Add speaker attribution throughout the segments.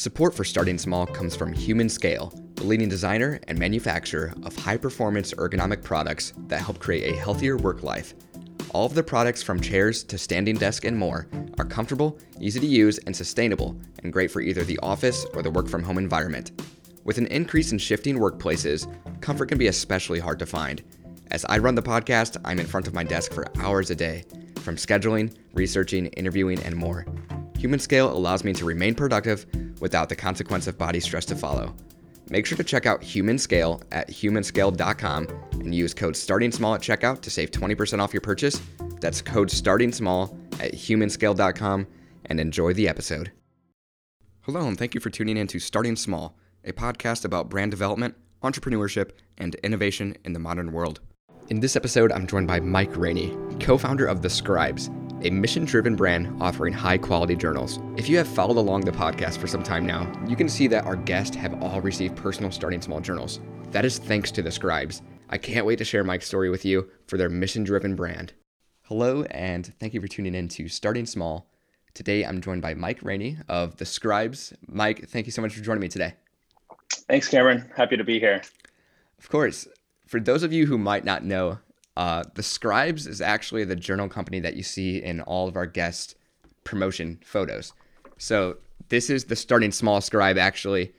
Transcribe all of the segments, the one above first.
Speaker 1: Support for Starting Small comes from Humanscale, the leading designer and manufacturer of high performance ergonomic products that help create a healthier work life. All of the products, from chairs to standing desk and more, are comfortable, easy to use, and sustainable, and great for either the office or the work from home environment. With an increase in shifting workplaces, comfort can be especially hard to find. As I run the podcast, I'm in front of my desk for hours a day, from scheduling, researching, interviewing, and more. Humanscale allows me to remain productive without the consequence of body stress to follow. Make sure to check out Humanscale at humanscale.com and use code Starting Small at checkout to save 20% off your purchase. That's code Starting Small at humanscale.com and enjoy the episode. Hello, and thank you for tuning in to Starting Small, a podcast about brand development, entrepreneurship, and innovation in the modern world. In this episode, I'm joined by Mike Rainey, co founder of The Scribes, a mission driven brand offering high quality journals. If you have followed along the podcast for some time now, you can see that our guests have all received personal starting small journals. That is thanks to the scribes. I can't wait to share Mike's story with you for their mission driven brand. Hello, and thank you for tuning in to Starting Small. Today I'm joined by Mike Rainey of The Scribes. Mike, thank you so much for joining me today.
Speaker 2: Thanks, Cameron. Happy to be here.
Speaker 1: Of course. For those of you who might not know, uh, the Scribes is actually the journal company that you see in all of our guest promotion photos. So this is the starting small scribe actually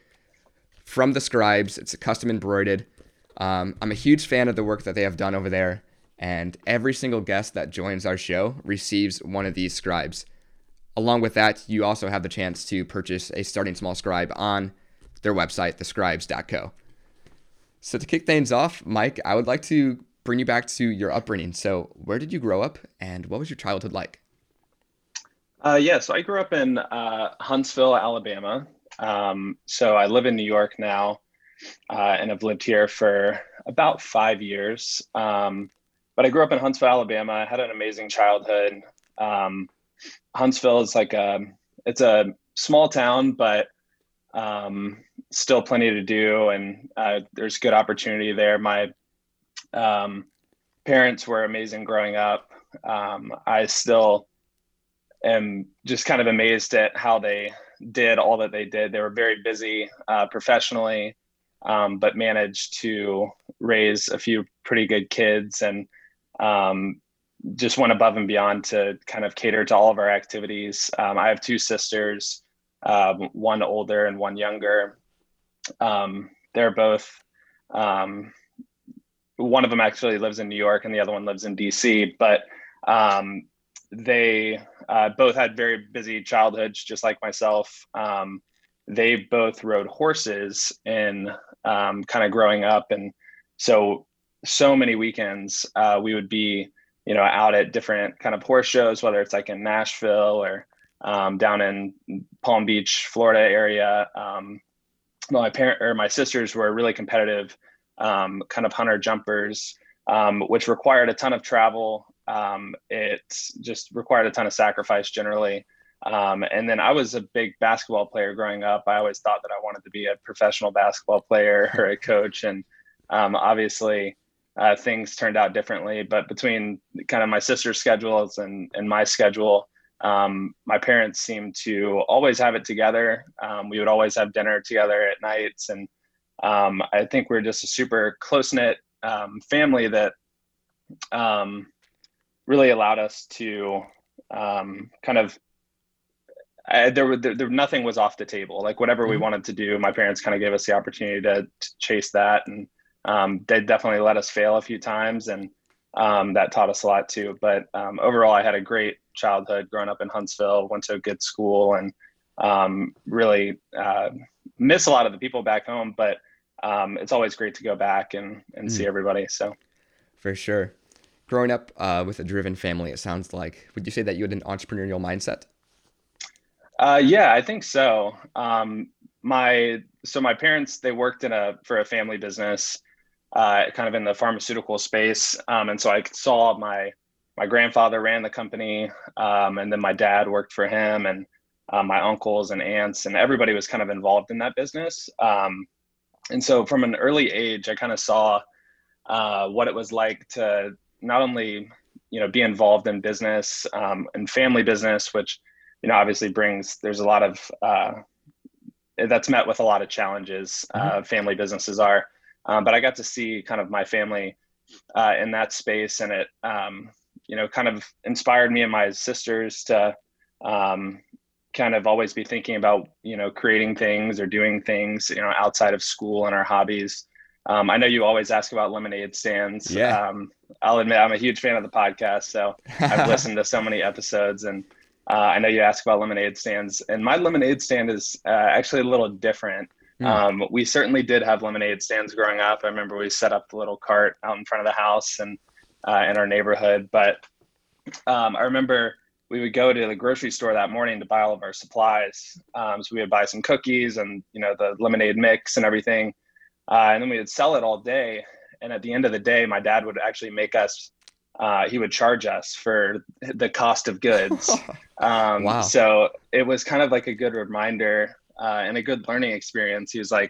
Speaker 1: from the Scribes. It's a custom embroidered. Um, I'm a huge fan of the work that they have done over there, and every single guest that joins our show receives one of these scribes. Along with that, you also have the chance to purchase a starting small scribe on their website, thescribes.co. So to kick things off, Mike, I would like to bring you back to your upbringing. So, where did you grow up, and what was your childhood like?
Speaker 2: Uh, yeah, so I grew up in uh, Huntsville, Alabama. Um, so I live in New York now, uh, and I've lived here for about five years. Um, but I grew up in Huntsville, Alabama. I had an amazing childhood. Um, Huntsville is like a it's a small town, but um, still plenty to do, and uh, there's good opportunity there. My um, parents were amazing growing up. Um, I still am just kind of amazed at how they did all that they did. They were very busy uh, professionally, um, but managed to raise a few pretty good kids and um, just went above and beyond to kind of cater to all of our activities. Um, I have two sisters, um, one older and one younger. Um, they're both um, one of them actually lives in New York and the other one lives in DC. But um, they uh, both had very busy childhoods, just like myself. Um, they both rode horses in um, kind of growing up, and so so many weekends uh, we would be, you know, out at different kind of horse shows, whether it's like in Nashville or um, down in Palm Beach, Florida area. Um, my parent or my sisters were really competitive um, kind of hunter jumpers, um, which required a ton of travel. Um, it just required a ton of sacrifice generally. Um, and then I was a big basketball player growing up. I always thought that I wanted to be a professional basketball player or a coach. And um, obviously, uh, things turned out differently. But between kind of my sister's schedules and, and my schedule, um, my parents seemed to always have it together. Um, we would always have dinner together at nights, and um, I think we're just a super close knit um, family that um, really allowed us to um, kind of. I, there, there, there, nothing was off the table. Like whatever we mm-hmm. wanted to do, my parents kind of gave us the opportunity to, to chase that, and um, they definitely let us fail a few times, and um, that taught us a lot too. But overall, I had a great childhood growing up in Huntsville. Went to a good school, and really uh, miss a lot of the people back home, but um, it's always great to go back and, and mm. see everybody. So,
Speaker 1: for sure. Growing up uh, with a driven family, it sounds like. Would you say that you had an entrepreneurial mindset?
Speaker 2: Uh, yeah, I think so. Um, my so my parents they worked in a for a family business, uh, kind of in the pharmaceutical space, um, and so I saw my my grandfather ran the company, um, and then my dad worked for him, and uh, my uncles and aunts, and everybody was kind of involved in that business. Um, and so from an early age i kind of saw uh, what it was like to not only you know be involved in business um, and family business which you know obviously brings there's a lot of uh, that's met with a lot of challenges. Mm-hmm. Uh, family businesses are, um, but I got to see kind of my family uh, in that space, and it um, you know kind of inspired me and my sisters to um, kind of always be thinking about you know creating things or doing things you know outside of school and our hobbies. Um, I know you always ask about lemonade stands.
Speaker 1: Yeah.
Speaker 2: Um, I'll admit I'm a huge fan of the podcast, so I've listened to so many episodes, and uh, I know you ask about lemonade stands, and my lemonade stand is uh, actually a little different. Mm. Um, we certainly did have lemonade stands growing up. I remember we set up the little cart out in front of the house and uh, in our neighborhood, but um, I remember we would go to the grocery store that morning to buy all of our supplies. Um, so we would buy some cookies and you know the lemonade mix and everything, uh, and then we would sell it all day. And at the end of the day, my dad would actually make us. Uh, he would charge us for the cost of goods. Um, wow. So it was kind of like a good reminder uh, and a good learning experience. He was like,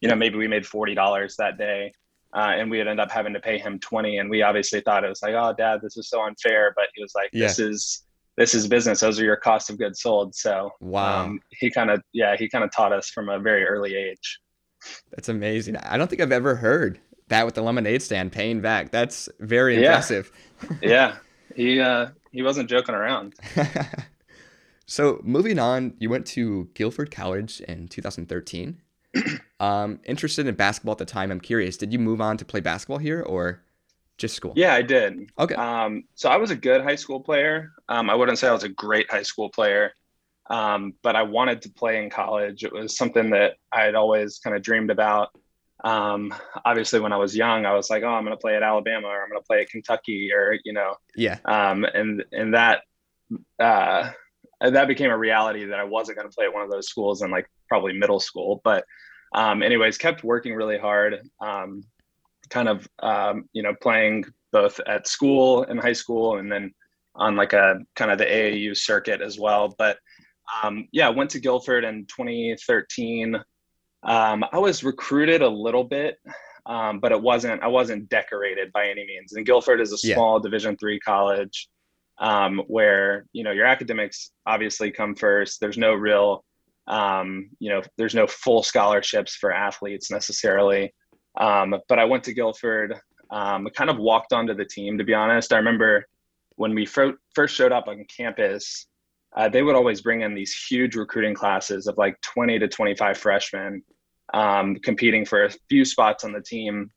Speaker 2: you know, maybe we made forty dollars that day, uh, and we would end up having to pay him 20 and we obviously thought it was like oh dad this is so unfair but he was like yeah. this is this is business. Those are your cost of goods sold. So
Speaker 1: wow. um,
Speaker 2: he kind of yeah he kind of taught us from a very early age.
Speaker 1: That's amazing. I don't think i've ever heard that with the lemonade stand paying back. That's very impressive.
Speaker 2: Yeah, yeah. he uh he wasn't joking around.
Speaker 1: So moving on you went to guilford college in 2013 um, interested in basketball at the time. I'm curious, did you move on to play basketball here or just school?
Speaker 2: Yeah, I did.
Speaker 1: Okay.
Speaker 2: Um, so I was a good high school player. Um, I wouldn't say I was a great high school player, um, but I wanted to play in college. It was something that I had always kind of dreamed about. Um, obviously, when I was young, I was like, "Oh, I'm going to play at Alabama, or I'm going to play at Kentucky, or you know."
Speaker 1: Yeah.
Speaker 2: Um, and and that uh, that became a reality that I wasn't going to play at one of those schools in like probably middle school. But um, anyways, kept working really hard, um, kind of, um, you know, playing both at school and high school and then on like a kind of the AAU circuit as well. But um, yeah, went to Guilford in 2013. Um, I was recruited a little bit, um, but it wasn't, I wasn't decorated by any means. And Guilford is a small yeah. division three college um, where, you know, your academics obviously come first. There's no real um, you know, there's no full scholarships for athletes necessarily. Um, but I went to Guilford, um, kind of walked onto the team, to be honest. I remember when we fir- first showed up on campus, uh, they would always bring in these huge recruiting classes of like 20 to 25 freshmen um, competing for a few spots on the team.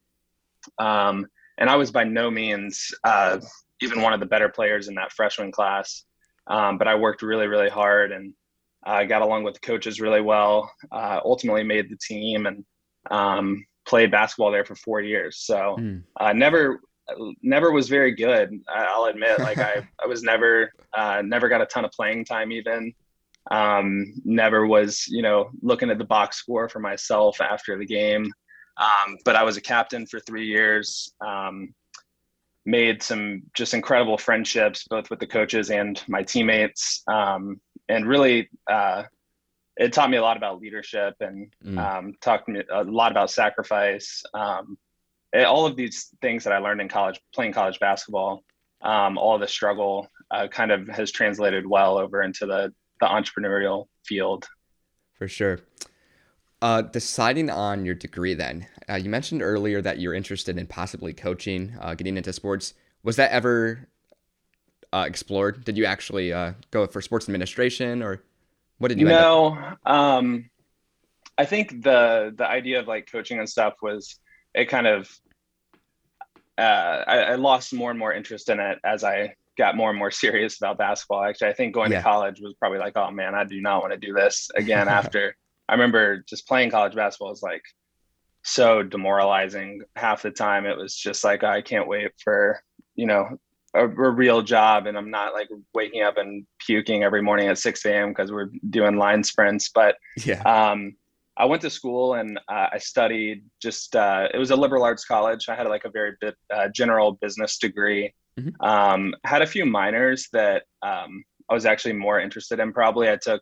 Speaker 2: Um, and I was by no means uh, even one of the better players in that freshman class. Um, but I worked really, really hard and I uh, got along with the coaches really well. Uh, ultimately, made the team and um, played basketball there for four years. So mm. uh, never, never was very good. I'll admit, like I, I was never, uh, never got a ton of playing time. Even um, never was, you know, looking at the box score for myself after the game. Um, but I was a captain for three years. Um, made some just incredible friendships both with the coaches and my teammates um, and really uh, it taught me a lot about leadership and mm. um, taught me a lot about sacrifice um, it, all of these things that i learned in college playing college basketball um, all the struggle uh, kind of has translated well over into the, the entrepreneurial field
Speaker 1: for sure uh, deciding on your degree then uh, you mentioned earlier that you're interested in possibly coaching uh, getting into sports was that ever uh, explored? Did you actually uh, go for sports administration, or what did you?
Speaker 2: No, um, I think the the idea of like coaching and stuff was it kind of. Uh, I, I, lost more and more interest in it as I got more and more serious about basketball. Actually, I think going yeah. to college was probably like, oh man, I do not want to do this again. after I remember just playing college basketball was like so demoralizing half the time. It was just like I can't wait for you know a, a, real job and I'm not like waking up and puking every morning at 6 a.m. because we're doing line sprints. But
Speaker 1: yeah,
Speaker 2: um, I went to school and uh, I studied just, uh, it was a liberal arts college. I had like a very bit, uh, general business degree. Mm-hmm. Um, had a few minors that um, I was actually more interested in probably. I took,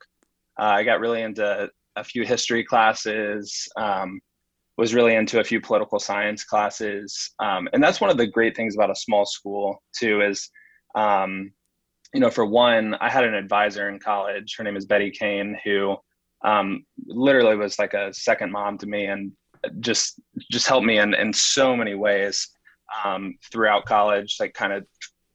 Speaker 2: uh, I got really into a few history classes. Um, was really into a few political science classes. Um, and that's one of the great things about a small school too is, um, you know, for one, I had an advisor in college. Her name is Betty Kane, who um, literally was like a second mom to me and just just helped me in in so many ways um, throughout college, like kind of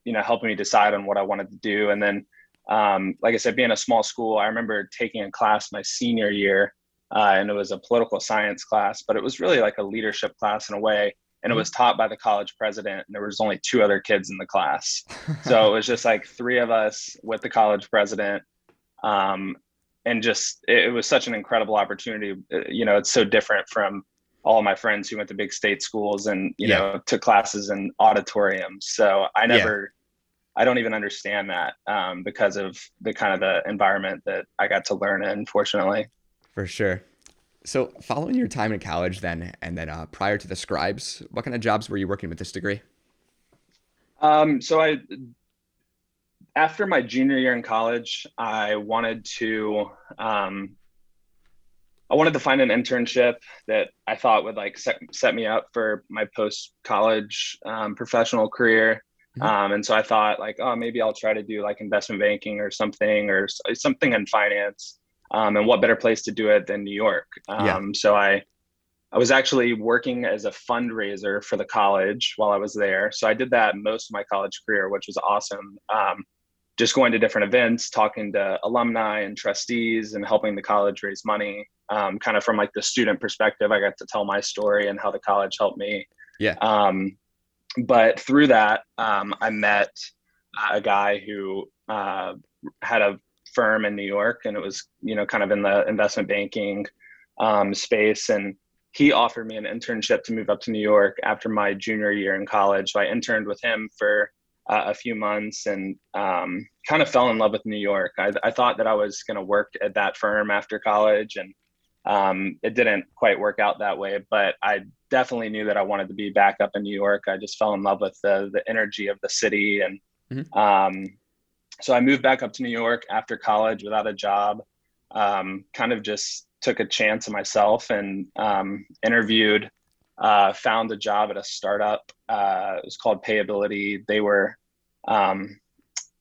Speaker 2: you know helping me decide on what I wanted to do. And then, um, like I said, being a small school, I remember taking a class my senior year, uh, and it was a political science class, but it was really like a leadership class in a way. And it mm-hmm. was taught by the college president, and there was only two other kids in the class. so it was just like three of us with the college president. Um, and just it was such an incredible opportunity. Uh, you know, it's so different from all my friends who went to big state schools and you yeah. know took classes in auditoriums. So I never, yeah. I don't even understand that um, because of the kind of the environment that I got to learn in. Fortunately,
Speaker 1: for sure. So following your time in college, then and then uh, prior to the scribes, what kind of jobs were you working with this degree?
Speaker 2: Um, so I after my junior year in college, I wanted to um, I wanted to find an internship that I thought would like set, set me up for my post college um, professional career. Mm-hmm. Um, and so I thought like, oh, maybe I'll try to do like investment banking or something or something in finance. Um, and what better place to do it than New York? Yeah. Um, so I, I was actually working as a fundraiser for the college while I was there. So I did that most of my college career, which was awesome. Um, just going to different events, talking to alumni and trustees, and helping the college raise money. Um, kind of from like the student perspective, I got to tell my story and how the college helped me.
Speaker 1: Yeah.
Speaker 2: Um, but through that, um, I met a guy who uh, had a firm in New York, and it was you know kind of in the investment banking um, space, and he offered me an internship to move up to New York after my junior year in college. So I interned with him for uh, a few months and um, kind of fell in love with New York. I, I thought that I was going to work at that firm after college, and um, it didn't quite work out that way. But I definitely knew that I wanted to be back up in New York. I just fell in love with the the energy of the city, and mm-hmm. um, so I moved back up to New York after college without a job. Um, kind of just took a chance on myself and um, interviewed uh, found a job at a startup. Uh, it was called Payability. They were um,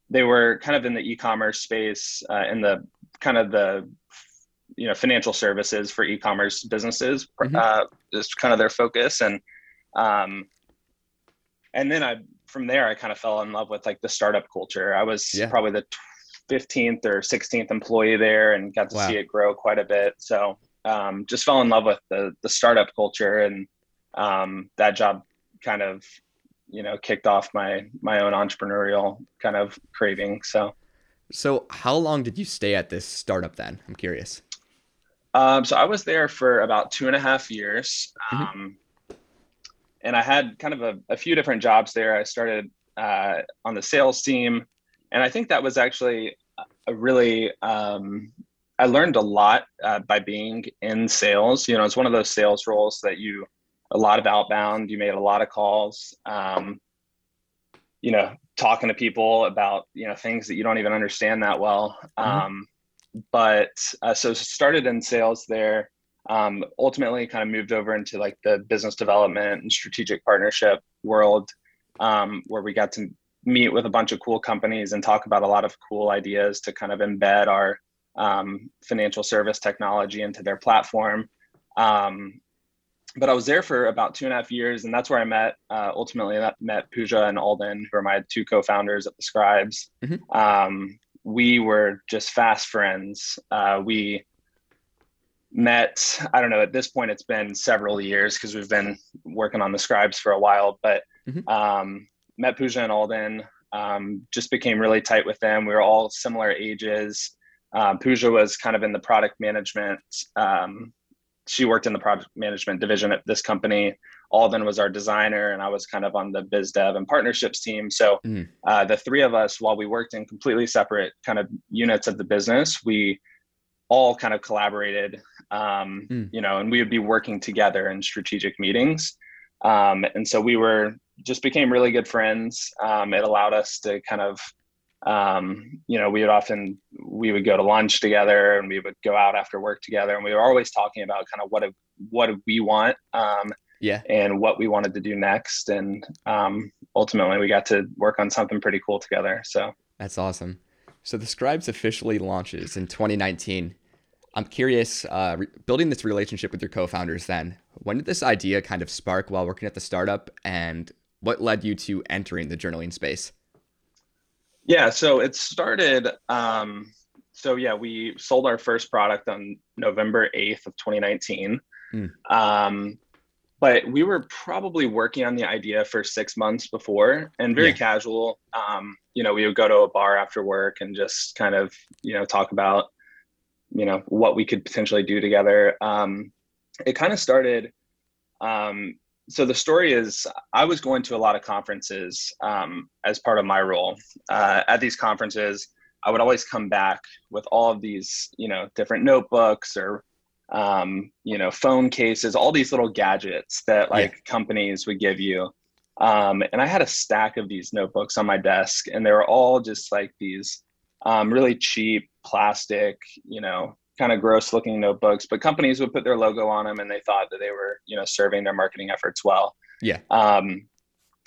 Speaker 2: they were kind of in the e-commerce space, uh, in the kind of the you know financial services for e-commerce businesses. Mm-hmm. Uh, is kind of their focus, and um, and then I from there I kind of fell in love with like the startup culture. I was yeah. probably the 15th or 16th employee there, and got to wow. see it grow quite a bit. So um, just fell in love with the the startup culture and um, that job kind of you know kicked off my my own entrepreneurial kind of craving so
Speaker 1: so how long did you stay at this startup then i'm curious
Speaker 2: um, so i was there for about two and a half years mm-hmm. And i had kind of a, a, few different jobs there i started uh, on the sales team and i think that was actually a really um, i learned a lot uh, by being in sales you know it's one of those sales roles that you a lot of outbound. You made a lot of calls. Um, you know, talking to people about you know things that you don't even understand that well. Mm-hmm. Um, but uh, so started in sales there. Um, ultimately, kind of moved over into like the business development and strategic partnership world, um, where we got to meet with a bunch of cool companies and talk about a lot of cool ideas to kind of embed our um, financial service technology into their platform. Um, but I was there for about two and a half years, and that's where I met. Uh, ultimately, met Pooja and Alden, who are my two co-founders at the Scribes. Mm-hmm. Um, we were just fast friends. Uh, we met. I don't know. At this point, it's been several years because we've been working on the Scribes for a while. But mm-hmm. um, met Pooja and Alden. Um, just became really tight with them. We were all similar ages. Um, Pooja was kind of in the product management um, she worked in the product management division at this company. Alden was our designer, and I was kind of on the biz dev and partnerships team. So mm. uh, the three of us, while we worked in completely separate kind of units of the business, we all kind of collaborated, um, mm. you know, and we would be working together in strategic meetings. Um, and so we were just became really good friends. Um, it allowed us to kind of um, you know, we would often we would go to lunch together and we would go out after work together, and we were always talking about kind of what what do we want, um,
Speaker 1: yeah,
Speaker 2: and what we wanted to do next, and um, ultimately we got to work on something pretty cool together. So
Speaker 1: that's awesome. So the Scribes officially launches in 2019. I'm curious, uh, re- building this relationship with your co-founders. Then, when did this idea kind of spark while working at the startup, and what led you to entering the journaling space?
Speaker 2: Yeah, so it started. Um, so yeah, we sold our first product on November eighth of 2019. Mm. Um, but we were probably working on the idea for six months before and very yeah. casual um, you know we would go to a bar after work and just kind of you know talk about you know what we could potentially do together um, it kind of started um, so the story is i was going to a lot of conferences um, as part of my role uh, at these conferences i would always come back with all of these you know different notebooks or um, you know, phone cases, all these little gadgets that like yeah. companies would give you. Um, and I had a stack of these notebooks on my desk, and they were all just like these um, really cheap plastic, you know, kind of gross looking notebooks. But companies would put their logo on them, and they thought that they were, you know, serving their marketing efforts well.
Speaker 1: Yeah.
Speaker 2: Um,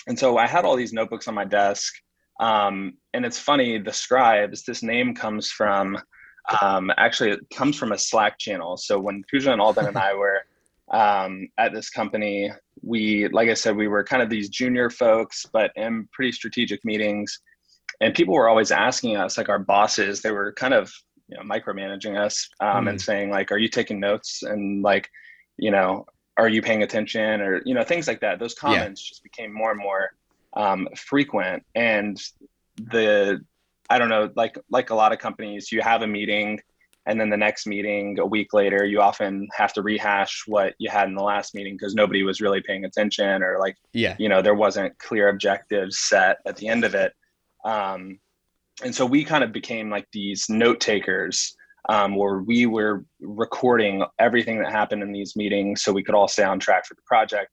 Speaker 2: and so I had all these notebooks on my desk. Um, and it's funny, the scribes, this name comes from um, actually, it comes from a Slack channel. So when Pooja and Alden and I were um, at this company, we, like I said, we were kind of these junior folks, but in pretty strategic meetings. And people were always asking us, like our bosses, they were kind of you know micromanaging us um, mm. and saying like, "Are you taking notes?" and like, you know, "Are you paying attention?" or you know, things like that. Those comments yeah. just became more and more um, frequent, and the I don't know, like like a lot of companies, you have a meeting and then the next meeting a week later you often have to rehash what you had in the last meeting because nobody was really paying attention or like
Speaker 1: yeah
Speaker 2: you know there wasn't clear objectives set at the end of it um, and so we kind of became like these note takers um, where we were recording everything that happened in these meetings so we could all stay on track for the project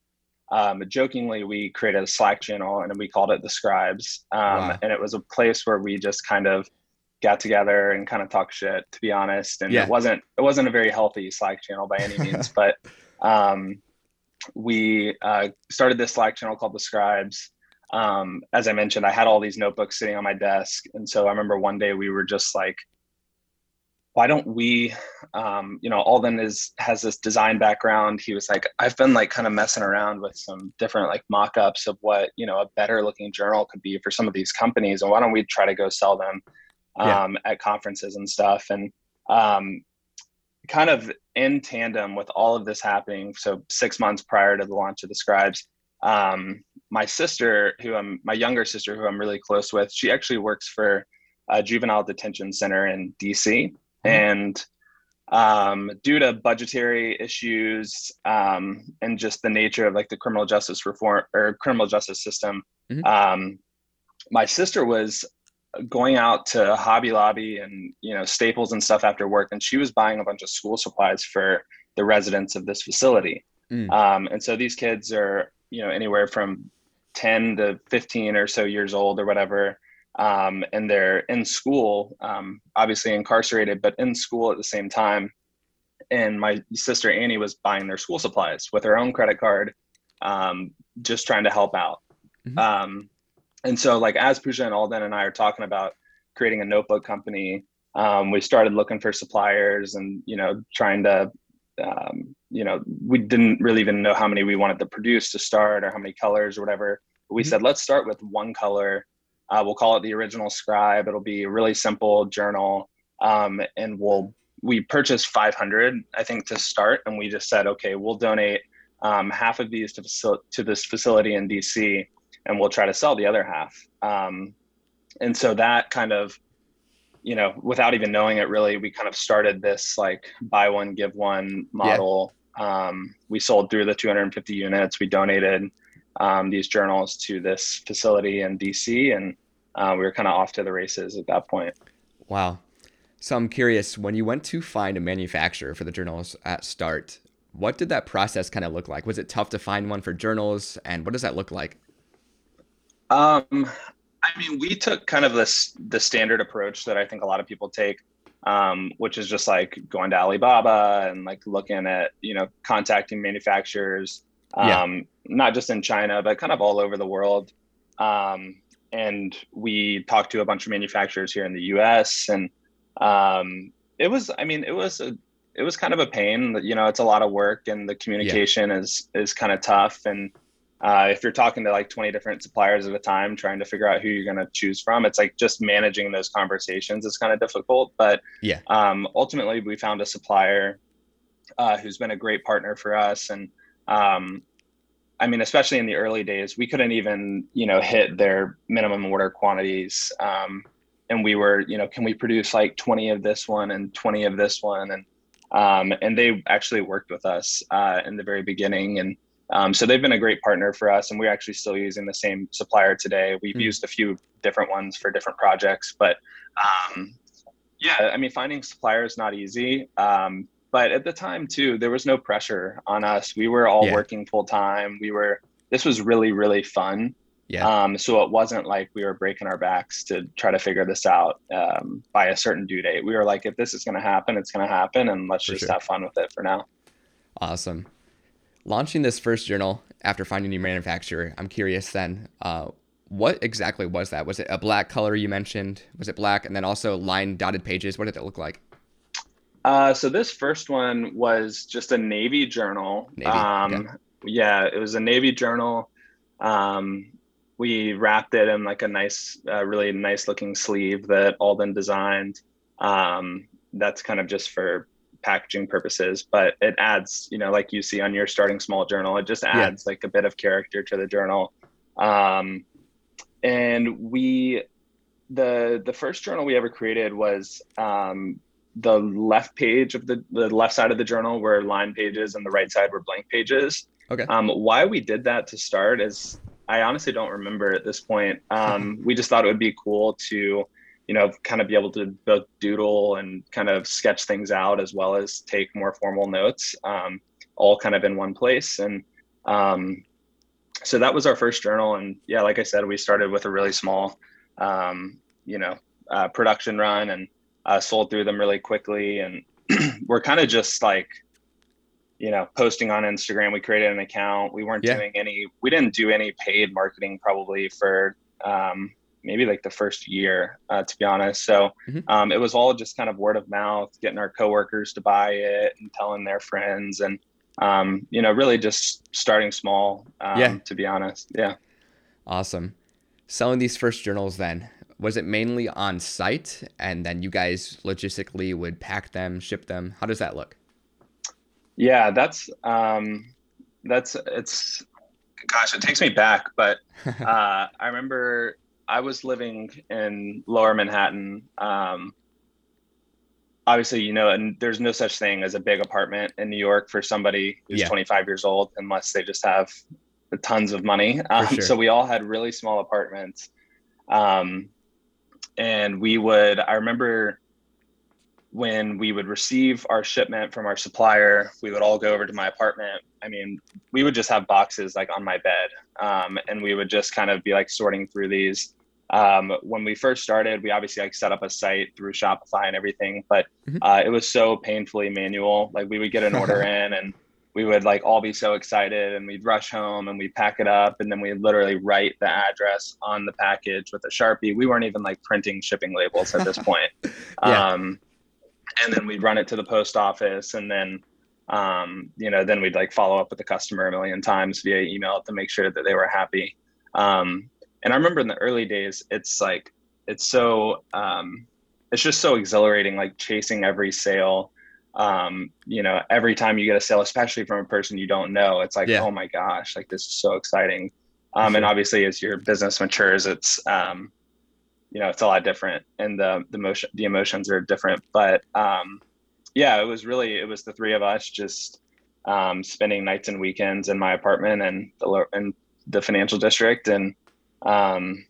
Speaker 2: um, jokingly, we created a Slack channel and we called it the Scribes. Um, wow. And it was a place where we just kind of got together and kind of talk shit, to be honest. And yeah. it wasn't it wasn't a very healthy Slack channel by any means, but um, we uh, started this Slack channel called the Scribes. Um, as I mentioned, I had all these notebooks sitting on my desk, and so I remember one day we were just like why don't we um, you know alden is has this design background. He was like i've been like kind of messing around with some different like mock-ups of what you know a better looking journal could be for some of these companies. And why don't we try to go sell them um, yeah. at conferences and stuff. And um, kind of in tandem with all of this happening so six months prior to the launch of the scribes um, my sister who i'm my younger sister who i'm really close with she actually works for a juvenile detention center in dc Mm-hmm. And um, due to budgetary issues um, and just the nature of like the criminal justice reform or criminal justice system, mm-hmm. um, my sister was going out to Hobby Lobby and you know Staples and stuff after work, and she was buying a bunch of school supplies for the residents of this facility. Mm. Um, and so these kids are you know anywhere from 10 to 15 or so years old or whatever um, and they're in school, um, obviously incarcerated, but in school at the same time. And my sister Annie was buying their school supplies with her own credit card, um, just trying to help out. Mm-hmm. Um, and so, like as Pooja and Alden and I are talking about creating a notebook company, um, we started looking for suppliers and you know trying to um, you know, we didn't really even know how many we wanted to produce to start or how many colors or whatever. But we mm-hmm. said, let's start with one color uh, we'll call it the original scribe. It'll be a really simple journal, um, and we'll we purchased 500, I think, to start, and we just said, okay, we'll donate um, half of these to facil- to this facility in DC, and we'll try to sell the other half. Um, and so that kind of, you know, without even knowing it, really, we kind of started this like buy one give one model. Yeah. Um, we sold through the 250 units. We donated um, these journals to this facility in DC, and uh, we were kind of off to the races at that point.
Speaker 1: Wow. So I'm curious, when you went to find a manufacturer for the journals at start, what did that process kind of look like? Was it tough to find one for journals, and what does that look like?
Speaker 2: Um, I mean, we took kind of this the standard approach that I think a lot of people take, um, which is just like going to Alibaba and like looking at you know contacting manufacturers, yeah. um, not just in China, but kind of all over the world. Um, and we talked to a bunch of manufacturers here in the U.S. and um, it was, I mean, it was a it was kind of a pain. You know, it's a lot of work, and the communication yeah. is is kind of tough. And uh, if you're talking to like 20 different suppliers at a time, trying to figure out who you're going to choose from, it's like just managing those conversations is kind of difficult. But
Speaker 1: yeah,
Speaker 2: um, ultimately, we found a supplier uh, who's been a great partner for us, and um, I mean, especially in the early days, we couldn't even, you know, hit their minimum order quantities. Um, and we were, you know, can we produce like 20 of this one and 20 of this one? And, um, and they actually worked with us uh, in the very beginning. And um, so they've been a great partner for us. And we're actually still using the same supplier today. We've mm-hmm. used a few different ones for different projects, but um, yeah, I mean, finding suppliers not easy. Um, but at the time too there was no pressure on us we were all yeah. working full time we were this was really really fun
Speaker 1: yeah
Speaker 2: um so it wasn't like we were breaking our backs to try to figure this out um, by a certain due date we were like if this is going to happen it's going to happen and let's for just sure. have fun with it for now
Speaker 1: awesome launching this first journal after finding your manufacturer i'm curious then uh, what exactly was that was it a black color you mentioned was it black and then also line dotted pages what did it look like
Speaker 2: uh, so this first one was just a Navy journal.
Speaker 1: Navy. Um, okay.
Speaker 2: Yeah, it was a Navy journal. Um, we wrapped it in like a nice, uh, really nice looking sleeve that Alden designed. Um, that's kind of just for packaging purposes, but it adds, you know, like you see on your starting small journal, it just adds yeah. like a bit of character to the journal. Um, and we, the the first journal we ever created was um, the left page of the the left side of the journal were line pages and the right side were blank pages.
Speaker 1: Okay.
Speaker 2: Um, why we did that to start is I honestly don't remember at this point. Um, we just thought it would be cool to, you know, kind of be able to both doodle and kind of sketch things out as well as take more formal notes, um, all kind of in one place. And um, so that was our first journal. And yeah, like I said, we started with a really small, um, you know, uh, production run and uh, sold through them really quickly. And we're kind of just like, you know, posting on Instagram. We created an account. We weren't yeah. doing any, we didn't do any paid marketing probably for um, maybe like the first year, uh, to be honest. So mm-hmm. um, it was all just kind of word of mouth, getting our coworkers to buy it and telling their friends. And, um, you know, really just starting small, um, yeah. to be honest. Yeah.
Speaker 1: Awesome. Selling these first journals then, was it mainly on site and then you guys logistically would pack them ship them how does that look
Speaker 2: yeah that's um that's it's gosh it takes me back but uh i remember i was living in lower manhattan um obviously you know and there's no such thing as a big apartment in new york for somebody who's yeah. 25 years old unless they just have tons of money um, sure. so we all had really small apartments um, and we would i remember when we would receive our shipment from our supplier we would all go over to my apartment i mean we would just have boxes like on my bed um, and we would just kind of be like sorting through these um, when we first started we obviously like set up a site through shopify and everything but mm-hmm. uh, it was so painfully manual like we would get an order in and we would like all be so excited and we'd rush home and we'd pack it up and then we'd literally write the address on the package with a sharpie we weren't even like printing shipping labels at this point yeah. um, and then we'd run it to the post office and then um, you know then we'd like follow up with the customer a million times via email to make sure that they were happy um, and i remember in the early days it's like it's so um, it's just so exhilarating like chasing every sale um, you know, every time you get a sale, especially from a person you don't know, it's like, yeah. oh my gosh, like this is so exciting. Um, and obviously as your business matures, it's, um, you know, it's a lot different and the, the motion, the emotions are different, but, um, yeah, it was really, it was the three of us just, um, spending nights and weekends in my apartment and the, in the financial district. And, um,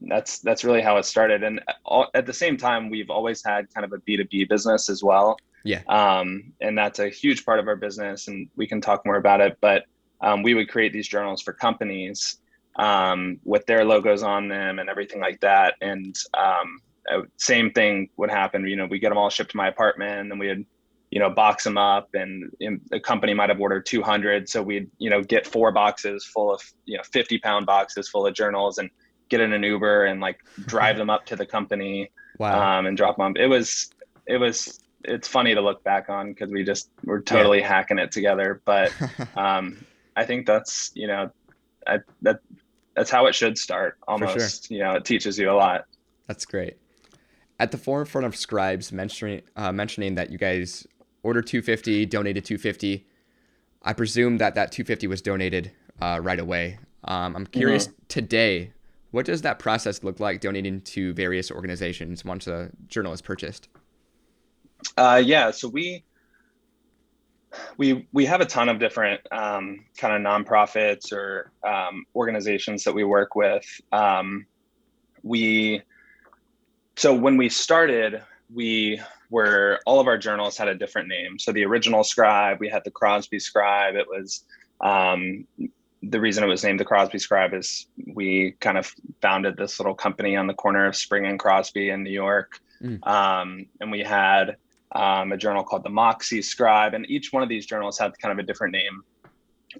Speaker 2: that's, that's really how it started. And all, at the same time, we've always had kind of a B2B business as well.
Speaker 1: Yeah.
Speaker 2: Um, and that's a huge part of our business, and we can talk more about it. But um, we would create these journals for companies um, with their logos on them and everything like that. And um, uh, same thing would happen. You know, we get them all shipped to my apartment, and then we would, you know, box them up. And the company might have ordered 200, so we'd, you know, get four boxes full of, you know, 50 pound boxes full of journals, and get in an Uber and like drive them up to the company
Speaker 1: wow.
Speaker 2: um, and drop them. It was it was it's funny to look back on because we just we're totally yeah. hacking it together. But um, I think that's you know, I, that that's how it should start. Almost, sure. you know, it teaches you a lot.
Speaker 1: That's great. At the forefront of Scribes, mentioning uh, mentioning that you guys ordered 250, donated 250. I presume that that 250 was donated uh, right away. Um, I'm curious mm-hmm. today, what does that process look like donating to various organizations once a journal is purchased?
Speaker 2: Uh, yeah, so we we we have a ton of different um, kind of nonprofits or um, organizations that we work with. Um, we so when we started, we were all of our journals had a different name. So the original Scribe, we had the Crosby Scribe. It was um, the reason it was named the Crosby Scribe is we kind of founded this little company on the corner of Spring and Crosby in New York, mm. um, and we had um, a journal called the Moxie Scribe, and each one of these journals had kind of a different name,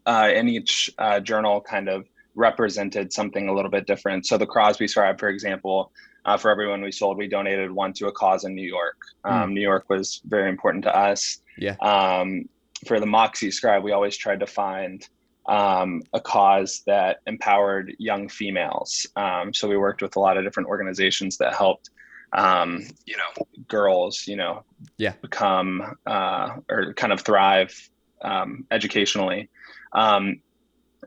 Speaker 2: uh, and each uh, journal kind of represented something a little bit different. So the Crosby Scribe, for example, uh, for everyone we sold, we donated one to a cause in New York. Hmm. Um, mm. New York was very important to us.
Speaker 1: Yeah.
Speaker 2: Um, for the Moxie Scribe, we always tried to find um, a cause that empowered young females. Um, so we worked with a lot of different organizations that helped, um, you know, girls, you know,
Speaker 1: yeah,
Speaker 2: become uh, or kind of thrive um, educationally. Um,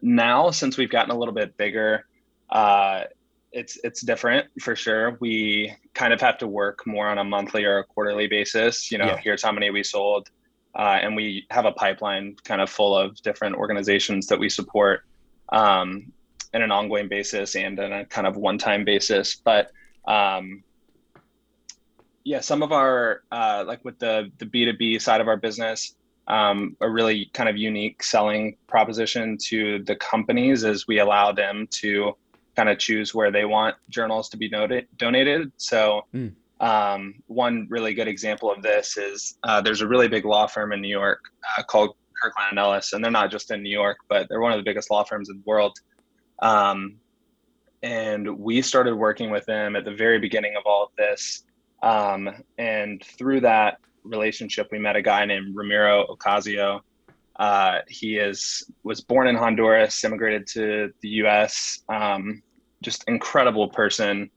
Speaker 2: now, since we've gotten a little bit bigger, uh, it's it's different for sure. We kind of have to work more on a monthly or a quarterly basis. You know, yeah. here's how many we sold uh, and we have a pipeline kind of full of different organizations that we support um, in an ongoing basis and on a kind of one-time basis. But um, yeah, some of our uh, like with the the B two B side of our business, um, a really kind of unique selling proposition to the companies is we allow them to kind of choose where they want journals to be noted, donated. So. Mm um, one really good example of this is uh, there's a really big law firm in New York uh, called Kirkland and Ellis, and they're not just in New York, but they're one of the biggest law firms in the world. Um, and we started working with them at the very beginning of all of this. Um, and through that relationship, we met a guy named Ramiro Ocasio. Uh, he is was born in Honduras, immigrated to the U.S. Um, just incredible person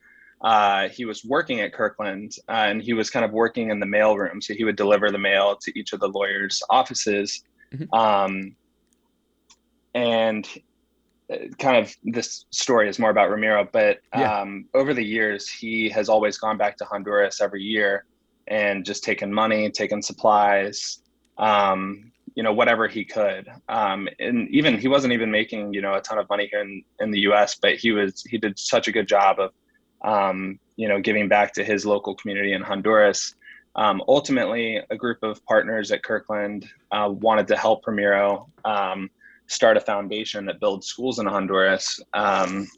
Speaker 2: uh, he was working at Kirkland uh, and he was kind of working in the mail room. So he would deliver the mail to each of the lawyers' offices. Mm-hmm. Um, and uh, kind of this story is more about Ramiro, but yeah. um, over the years, he has always gone back to Honduras every year and just taken money, taken supplies, um, you know, whatever he could. Um, and even he wasn't even making, you know, a ton of money here in, in the US, but he was, he did such a good job of um, you know, giving back to his local community in Honduras. Um, ultimately, a group of partners at Kirkland uh, wanted to help Ramiro um, start a foundation that builds schools in Honduras. Um,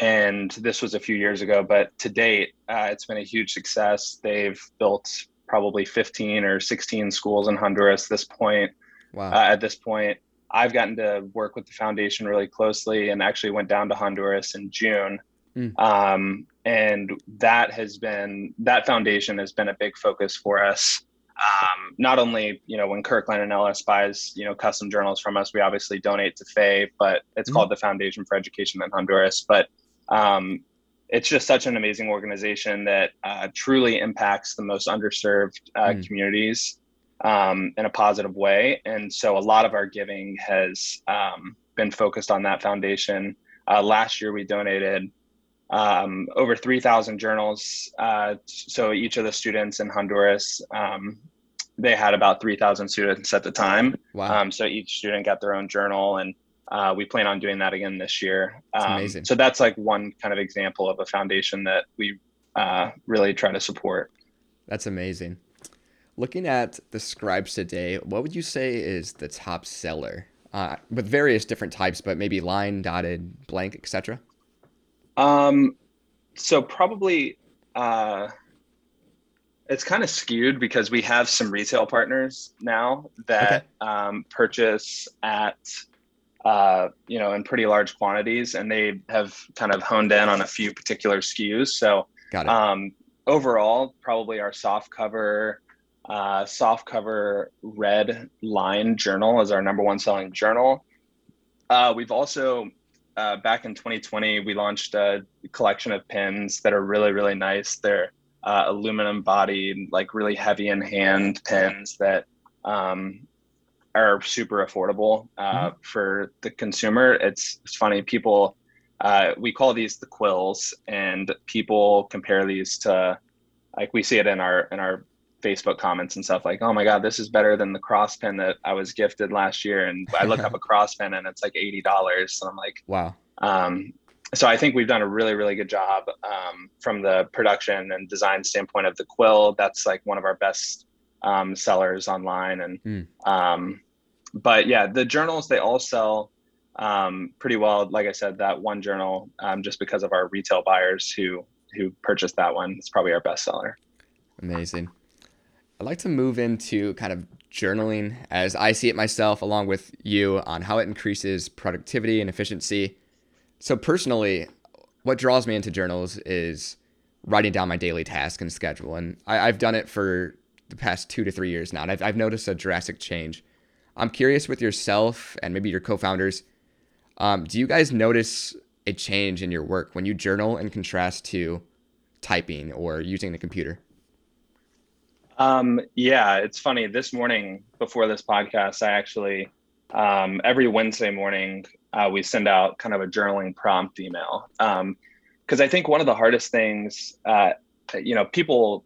Speaker 2: and this was a few years ago, but to date, uh, it's been a huge success. They've built probably 15 or 16 schools in Honduras this point. Wow. Uh, at this point, I've gotten to work with the foundation really closely and actually went down to Honduras in June Mm. Um, and that has been that foundation has been a big focus for us. Um, not only you know when Kirkland and Ellis buys you know custom journals from us, we obviously donate to FAE, but it's mm. called the Foundation for Education in Honduras. But um, it's just such an amazing organization that uh, truly impacts the most underserved uh, mm. communities um, in a positive way. And so a lot of our giving has um, been focused on that foundation. Uh, last year, we donated um, over 3,000 journals. Uh, so each of the students in Honduras, um, they had about 3,000 students at the time.
Speaker 1: Wow.
Speaker 2: Um, so each student got their own journal, and uh, we plan on doing that again this year.
Speaker 1: Um, amazing.
Speaker 2: So that's like one kind of example of a foundation that we uh, really try to support.
Speaker 1: That's amazing. Looking at the scribes today, what would you say is the top seller? Uh, with various different types, but maybe line, dotted, blank, etc.
Speaker 2: Um, so probably uh, it's kind of skewed because we have some retail partners now that okay. um, purchase at uh, you know in pretty large quantities, and they have kind of honed in on a few particular SKUs. So. Um, overall, probably our soft cover uh, soft cover red line journal is our number one selling journal. Uh, we've also uh, back in 2020 we launched a collection of pins that are really really nice. They're uh, aluminum bodied, like really heavy in hand pins that um, are super affordable uh, mm-hmm. for the consumer. It's it's funny people uh, we call these the quills, and people compare these to like we see it in our in our Facebook comments and stuff like, oh my God, this is better than the Cross pen that I was gifted last year. And I look up a Cross pen and it's like $80. And I'm like,
Speaker 1: wow.
Speaker 2: Um, so I think we've done a really, really good job um, from the production and design standpoint of the quill. That's like one of our best um, sellers online. And, mm. But yeah, the journals, they all sell um, pretty well. Like I said, that one journal, um, just because of our retail buyers who, who purchased that one, it's probably our best seller.
Speaker 1: Amazing. I'd like to move into kind of journaling as I see it myself, along with you, on how it increases productivity and efficiency. So, personally, what draws me into journals is writing down my daily task and schedule. And I, have done it for the past two to three years now, and I've, I've noticed a drastic change. I'm curious with yourself and maybe your co founders, um, do you guys notice a change in your work when you journal in contrast to typing or using the computer?
Speaker 2: Um, yeah, it's funny. This morning before this podcast, I actually um, every Wednesday morning uh, we send out kind of a journaling prompt email because um, I think one of the hardest things, uh, you know, people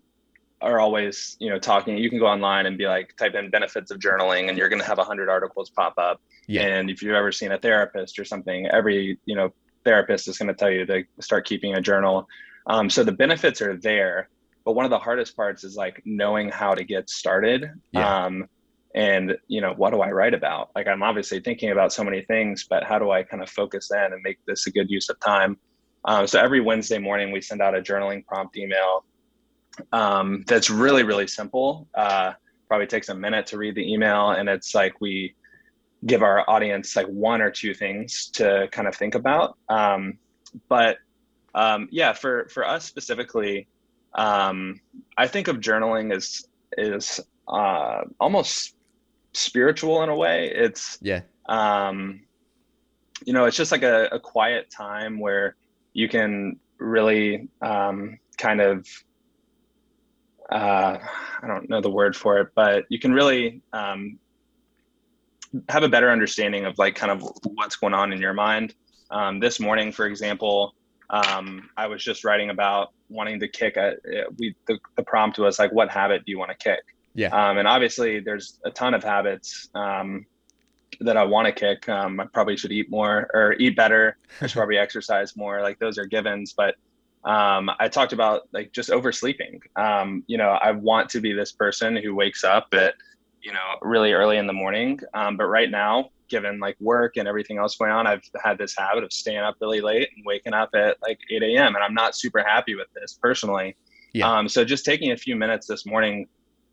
Speaker 2: are always you know talking. You can go online and be like, type in benefits of journaling, and you're going to have a hundred articles pop up. Yeah. And if you've ever seen a therapist or something, every you know therapist is going to tell you to start keeping a journal. Um, so the benefits are there but one of the hardest parts is like knowing how to get started yeah. um, and you know what do i write about like i'm obviously thinking about so many things but how do i kind of focus in and make this a good use of time um, so every wednesday morning we send out a journaling prompt email um, that's really really simple uh, probably takes a minute to read the email and it's like we give our audience like one or two things to kind of think about um, but um, yeah for for us specifically um, I think of journaling as is uh, almost spiritual in a way. It's
Speaker 1: yeah.
Speaker 2: Um, you know, it's just like a, a quiet time where you can really um, kind of uh, I don't know the word for it, but you can really um, have a better understanding of like kind of what's going on in your mind. Um, this morning, for example, um, I was just writing about wanting to kick. A, we the, the prompt was like, "What habit do you want to kick?"
Speaker 1: Yeah.
Speaker 2: Um, and obviously, there's a ton of habits um, that I want to kick. Um, I probably should eat more or eat better. I should probably exercise more. Like those are givens. But um, I talked about like just oversleeping. Um, you know, I want to be this person who wakes up at you know really early in the morning. Um, but right now, given like work and everything else going on, I've had this habit of staying up really late and waking up at like 8 a.m. And I'm not super happy with this personally. Yeah. Um, so just taking a few minutes this morning,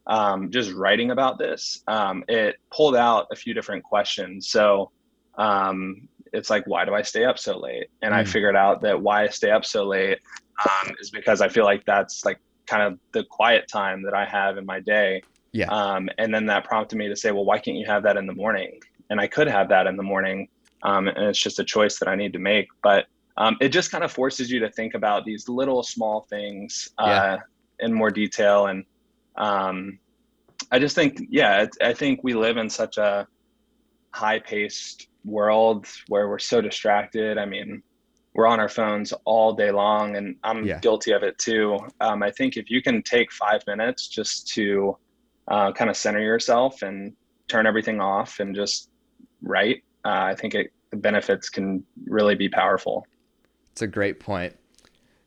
Speaker 2: um, just writing about this, um, it pulled out a few different questions. So um, it's like, why do I stay up so late? And mm. I figured out that why I stay up so late um, is because I feel like that's like kind of the quiet time that I have in my day.
Speaker 1: Yeah.
Speaker 2: Um, and then that prompted me to say, well, why can't you have that in the morning? and I could have that in the morning. Um, and it's just a choice that I need to make. But um, it just kind of forces you to think about these little small things uh, yeah. in more detail. And um, I just think, yeah, I think we live in such a high paced world where we're so distracted. I mean, we're on our phones all day long, and I'm yeah. guilty of it too. Um, I think if you can take five minutes just to uh, kind of center yourself and turn everything off and just write, uh, I think it, the benefits can really be powerful.
Speaker 1: It's a great point.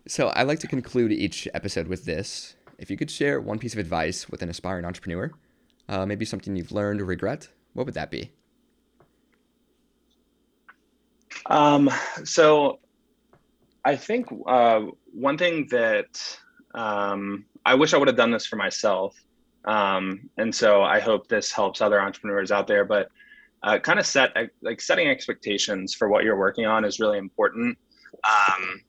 Speaker 1: So I like to conclude each episode with this. If you could share one piece of advice with an aspiring entrepreneur, uh, maybe something you've learned or regret, what would that be?
Speaker 2: Um, so I think uh, one thing that um, I wish I would have done this for myself. Um, and so I hope this helps other entrepreneurs out there. But uh, kind of set like setting expectations for what you're working on is really important. Um,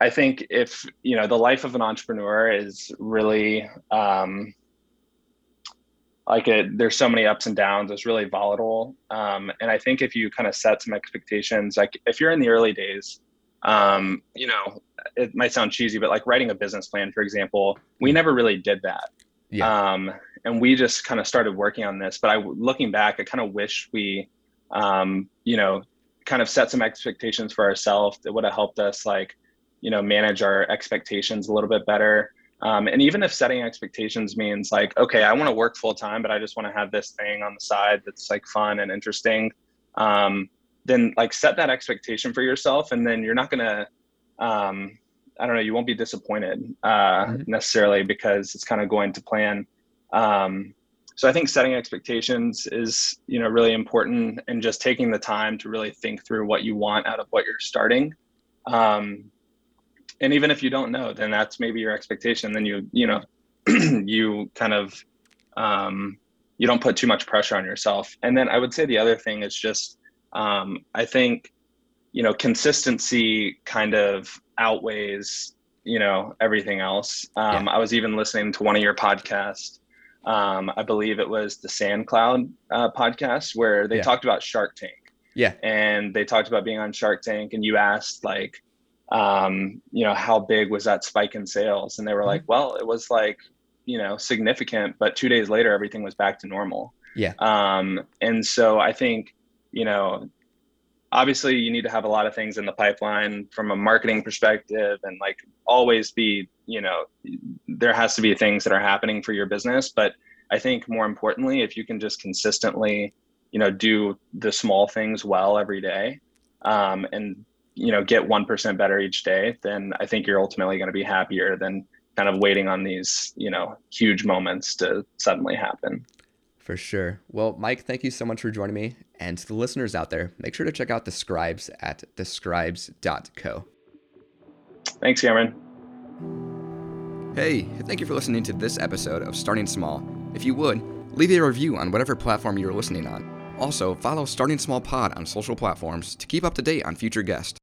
Speaker 2: I think if you know the life of an entrepreneur is really um, like it there's so many ups and downs it's really volatile. Um, and i think if you kind of set some expectations like if you're in the early days um, you know it might sound cheesy but like writing a business plan for example we never really did that. Yeah. um, and we just kind of started working on this but i looking back i kind of wish we um, you know kind of set some expectations for ourselves that would have helped us like you know manage our expectations a little bit better um, and even if setting expectations means like okay i want to work full time but i just want to have this thing on the side that's like fun and interesting um, then like set that expectation for yourself and then you're not gonna um, i don't know you won't be disappointed uh, mm-hmm. necessarily because it's kind of going to plan um, so i think setting expectations is you know really important and just taking the time to really think through what you want out of what you're starting um, and even if you don't know then that's maybe your expectation then you you know you kind of um, you don't put too much pressure on yourself. And then i would say the other thing is just um, i think you know consistency kind of outweighs you know everything else. Um, yeah. i was even listening to one of your podcasts. Um, i believe it was the SandCloud uh, podcast where they yeah. talked about shark tank.
Speaker 1: Yeah.
Speaker 2: And they talked about being on shark tank and you asked like um, you know, how big was that spike in sales? And they were like, mm-hmm. well, it was like, you know, significant, but two days later, everything was back to normal.
Speaker 1: Yeah.
Speaker 2: Um, and so I think, you know, obviously you need to have a lot of things in the pipeline from a marketing perspective and like always be, you know, there has to be things that are happening for your business. But I think more importantly, if you can just consistently, you know, do the small things well every day um, and you know get 1% better each day then i think you're ultimately going to be happier than kind of waiting on these you know huge moments to suddenly happen.
Speaker 1: For sure. Well mike thank you so much for joining me. And to the listeners out there make sure to check out the scribes at thescribes.co
Speaker 2: thanks cameron.
Speaker 1: Hey thank you for listening to this episode of starting small. If you would leave a review on whatever platform you're listening on. Also follow starting small pod on social platforms to keep up to date on future guests